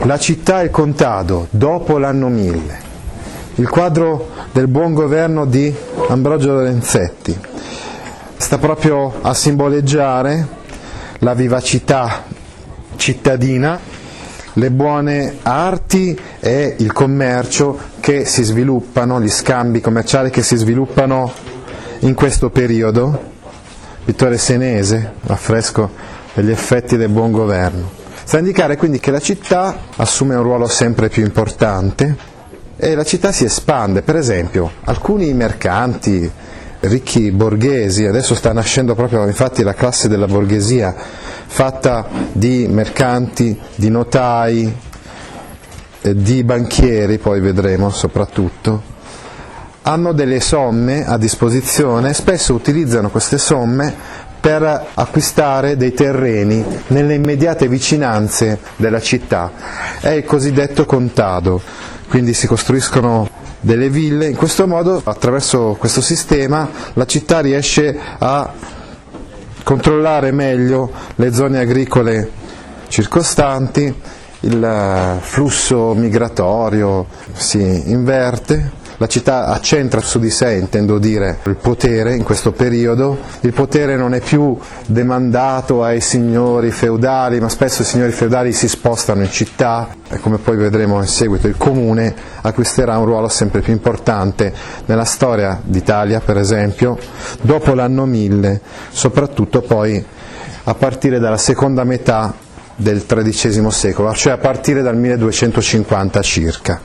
La città e il contado dopo l'anno 1000. Il quadro del buon governo di Ambrogio Lorenzetti sta proprio a simboleggiare la vivacità cittadina, le buone arti e il commercio che si sviluppano, gli scambi commerciali che si sviluppano in questo periodo. Vittore Senese, affresco degli effetti del buon governo. Sta a indicare quindi che la città assume un ruolo sempre più importante e la città si espande. Per esempio, alcuni mercanti ricchi borghesi, adesso sta nascendo proprio infatti la classe della borghesia fatta di mercanti, di notai, eh, di banchieri, poi vedremo soprattutto, hanno delle somme a disposizione, spesso utilizzano queste somme per acquistare dei terreni nelle immediate vicinanze della città. È il cosiddetto contado, quindi si costruiscono delle ville, in questo modo attraverso questo sistema la città riesce a controllare meglio le zone agricole circostanti, il flusso migratorio si inverte la città accentra su di sé, intendo dire, il potere in questo periodo, il potere non è più demandato ai signori feudali, ma spesso i signori feudali si spostano in città e come poi vedremo in seguito il comune acquisterà un ruolo sempre più importante nella storia d'Italia, per esempio, dopo l'anno 1000, soprattutto poi a partire dalla seconda metà del XIII secolo, cioè a partire dal 1250 circa.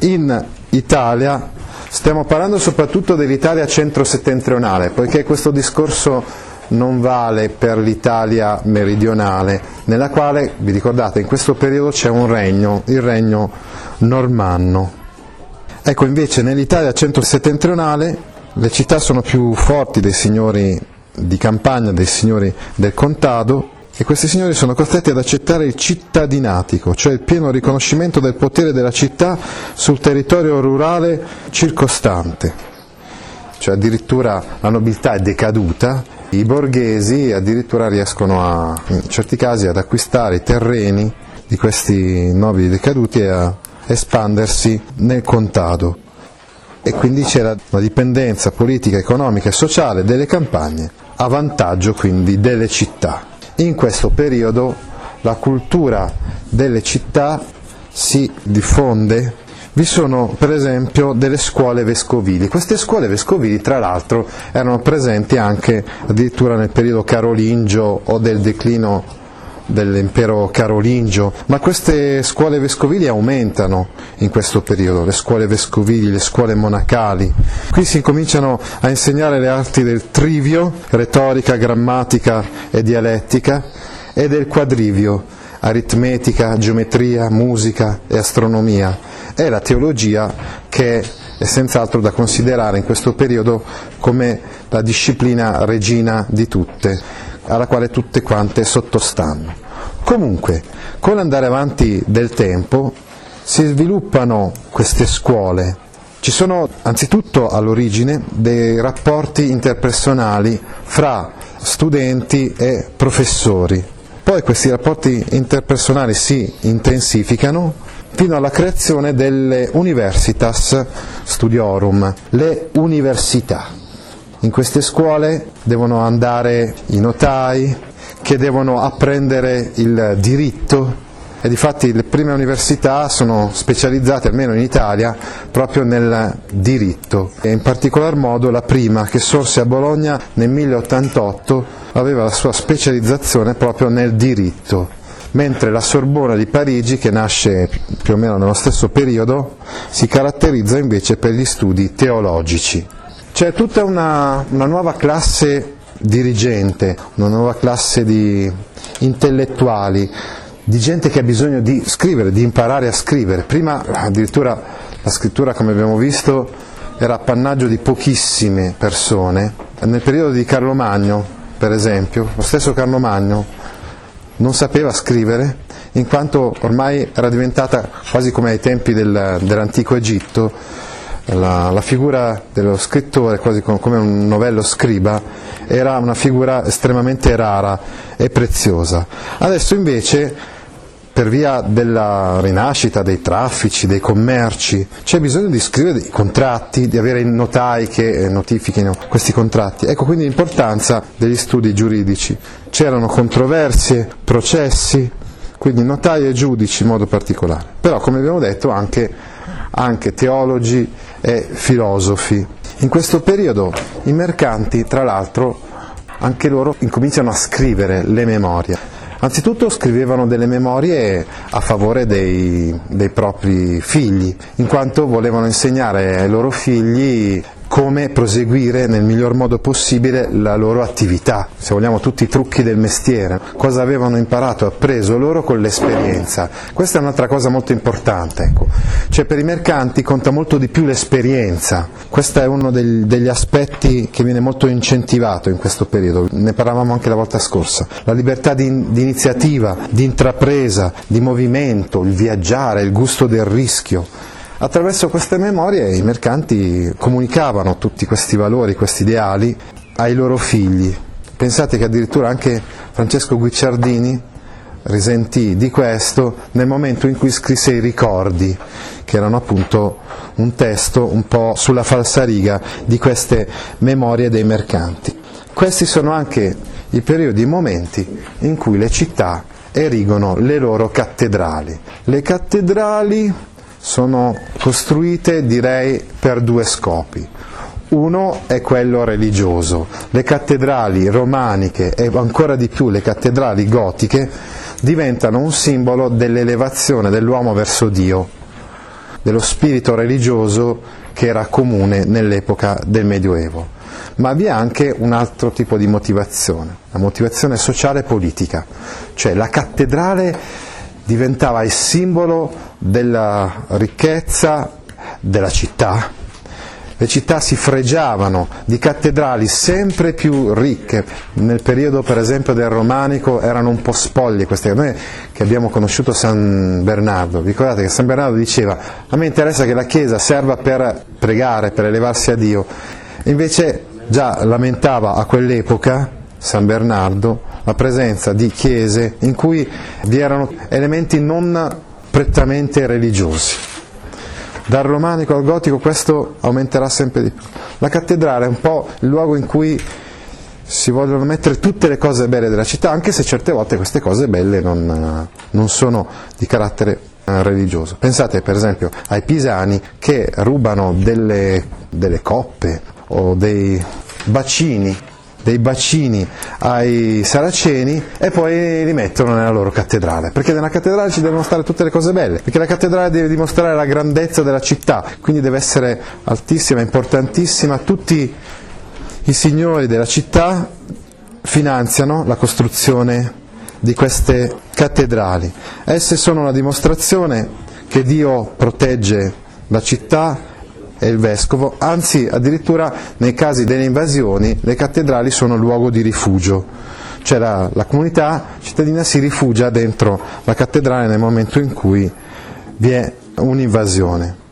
In Italia, stiamo parlando soprattutto dell'Italia centro-settentrionale, poiché questo discorso non vale per l'Italia meridionale, nella quale, vi ricordate, in questo periodo c'è un regno, il regno normanno. Ecco, invece nell'Italia centro-settentrionale le città sono più forti dei signori di campagna, dei signori del contado, e questi signori sono costretti ad accettare il cittadinatico, cioè il pieno riconoscimento del potere della città sul territorio rurale circostante. Cioè addirittura la nobiltà è decaduta, i borghesi addirittura riescono a, in certi casi ad acquistare i terreni di questi nobili decaduti e a espandersi nel contado. E quindi c'era la dipendenza politica, economica e sociale delle campagne, a vantaggio quindi delle città. In questo periodo la cultura delle città si diffonde vi sono per esempio delle scuole vescovili. Queste scuole vescovili tra l'altro erano presenti anche addirittura nel periodo carolingio o del declino dell'impero carolingio, ma queste scuole vescovili aumentano in questo periodo, le scuole vescovili, le scuole monacali. Qui si cominciano a insegnare le arti del trivio, retorica, grammatica e dialettica, e del quadrivio, aritmetica, geometria, musica e astronomia. È la teologia che è senz'altro da considerare in questo periodo come la disciplina regina di tutte alla quale tutte quante sottostanno. Comunque, con l'andare avanti del tempo si sviluppano queste scuole. Ci sono anzitutto all'origine dei rapporti interpersonali fra studenti e professori. Poi questi rapporti interpersonali si intensificano fino alla creazione delle universitas studiorum, le università. In queste scuole devono andare i notai che devono apprendere il diritto e difatti le prime università sono specializzate, almeno in Italia, proprio nel diritto e in particolar modo la prima che sorse a Bologna nel 1088 aveva la sua specializzazione proprio nel diritto, mentre la Sorbona di Parigi, che nasce più o meno nello stesso periodo, si caratterizza invece per gli studi teologici. C'è tutta una, una nuova classe dirigente, una nuova classe di intellettuali, di gente che ha bisogno di scrivere, di imparare a scrivere. Prima addirittura la scrittura, come abbiamo visto, era appannaggio di pochissime persone. Nel periodo di Carlo Magno, per esempio, lo stesso Carlo Magno non sapeva scrivere in quanto ormai era diventata quasi come ai tempi del, dell'antico Egitto la, la, figura dello scrittore, quasi come un novello scriba, era una figura estremamente rara e preziosa. Adesso invece per via della rinascita dei traffici, dei commerci, c'è bisogno di scrivere dei contratti, di avere notai che eh, notifichino questi contratti. Ecco quindi l'importanza degli studi giuridici. C'erano controversie, processi, quindi notai e giudici in modo particolare. Però come abbiamo detto anche, anche teologi e filosofi. In questo periodo i mercanti, tra l'altro, anche loro incominciano a scrivere le memorie. Anzitutto scrivevano delle memorie a favore dei, dei propri figli, in quanto volevano insegnare ai loro figli come proseguire nel miglior modo possibile la loro attività, se vogliamo tutti i trucchi del mestiere, cosa avevano imparato, appreso loro con l'esperienza. Questa è un'altra cosa molto importante, ecco. cioè per i mercanti conta molto di più l'esperienza, questo è uno degli, degli aspetti che viene molto incentivato in questo periodo, ne parlavamo anche la volta scorsa, la libertà di, di iniziativa, di intrapresa, di movimento, il viaggiare, il gusto del rischio. Attraverso queste memorie i mercanti comunicavano tutti questi valori, questi ideali ai loro figli. Pensate che addirittura anche Francesco Guicciardini risentì di questo nel momento in cui scrisse i ricordi, che erano appunto un testo un po' sulla falsariga di queste memorie dei mercanti. Questi sono anche i periodi e i momenti in cui le città erigono le loro cattedrali. Le cattedrali sono costruite direi per due scopi. Uno è quello religioso. Le cattedrali romaniche e ancora di più le cattedrali gotiche diventano un simbolo dell'elevazione dell'uomo verso Dio, dello spirito religioso che era comune nell'epoca del Medioevo. Ma vi è anche un altro tipo di motivazione, la motivazione sociale e politica, cioè la cattedrale diventava il simbolo della ricchezza della città. Le città si fregiavano di cattedrali sempre più ricche, nel periodo per esempio del romanico erano un po' spoglie queste, noi che abbiamo conosciuto San Bernardo, ricordate che San Bernardo diceva a me interessa che la Chiesa serva per pregare, per elevarsi a Dio, invece già lamentava a quell'epoca San Bernardo la presenza di chiese in cui vi erano elementi non prettamente religiosi. Dal romanico al gotico questo aumenterà sempre di più. La cattedrale è un po' il luogo in cui si vogliono mettere tutte le cose belle della città, anche se certe volte queste cose belle non, non sono di carattere eh, religioso. Pensate per esempio ai pisani che rubano delle, delle coppe o dei bacini dei bacini ai saraceni e poi li mettono nella loro cattedrale, perché nella cattedrale ci devono stare tutte le cose belle, perché la cattedrale deve dimostrare la grandezza della città, quindi deve essere altissima, importantissima, tutti i signori della città finanziano la costruzione di queste cattedrali. Esse sono la dimostrazione che Dio protegge la città e il vescovo, anzi addirittura nei casi delle invasioni le cattedrali sono luogo di rifugio, cioè la, la comunità cittadina si rifugia dentro la cattedrale nel momento in cui vi è un'invasione.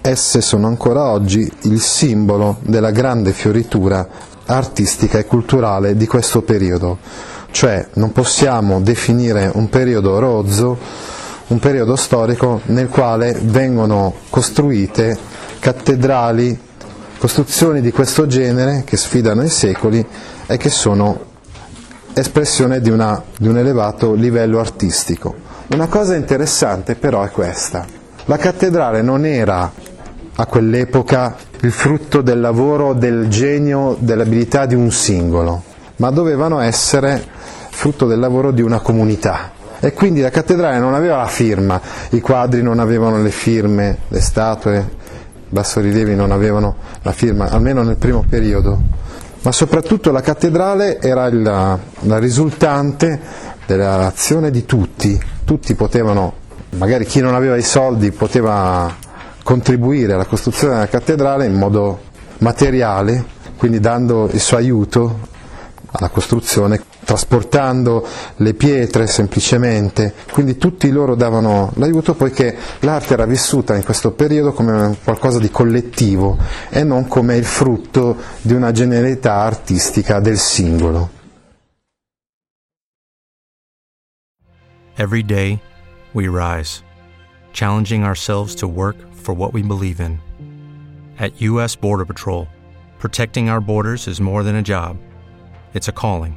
Esse sono ancora oggi il simbolo della grande fioritura artistica e culturale di questo periodo, cioè non possiamo definire un periodo rozzo un periodo storico nel quale vengono costruite cattedrali, costruzioni di questo genere che sfidano i secoli e che sono espressione di, una, di un elevato livello artistico. Una cosa interessante però è questa. La cattedrale non era a quell'epoca il frutto del lavoro, del genio, dell'abilità di un singolo, ma dovevano essere frutto del lavoro di una comunità. E quindi la cattedrale non aveva la firma, i quadri non avevano le firme, le statue, bassorilievi non avevano la firma, almeno nel primo periodo, ma soprattutto la cattedrale era la, la risultante dell'azione di tutti, tutti potevano, magari chi non aveva i soldi poteva contribuire alla costruzione della cattedrale in modo materiale, quindi dando il suo aiuto alla costruzione, trasportando le pietre semplicemente, quindi tutti loro davano l'aiuto poiché l'arte era vissuta in questo periodo come qualcosa di collettivo e non come il frutto di una genialità artistica del singolo. Every day we rise, challenging ourselves to work for what we believe in. At U.S. Border Patrol, protecting our borders is more than a job, it's a calling.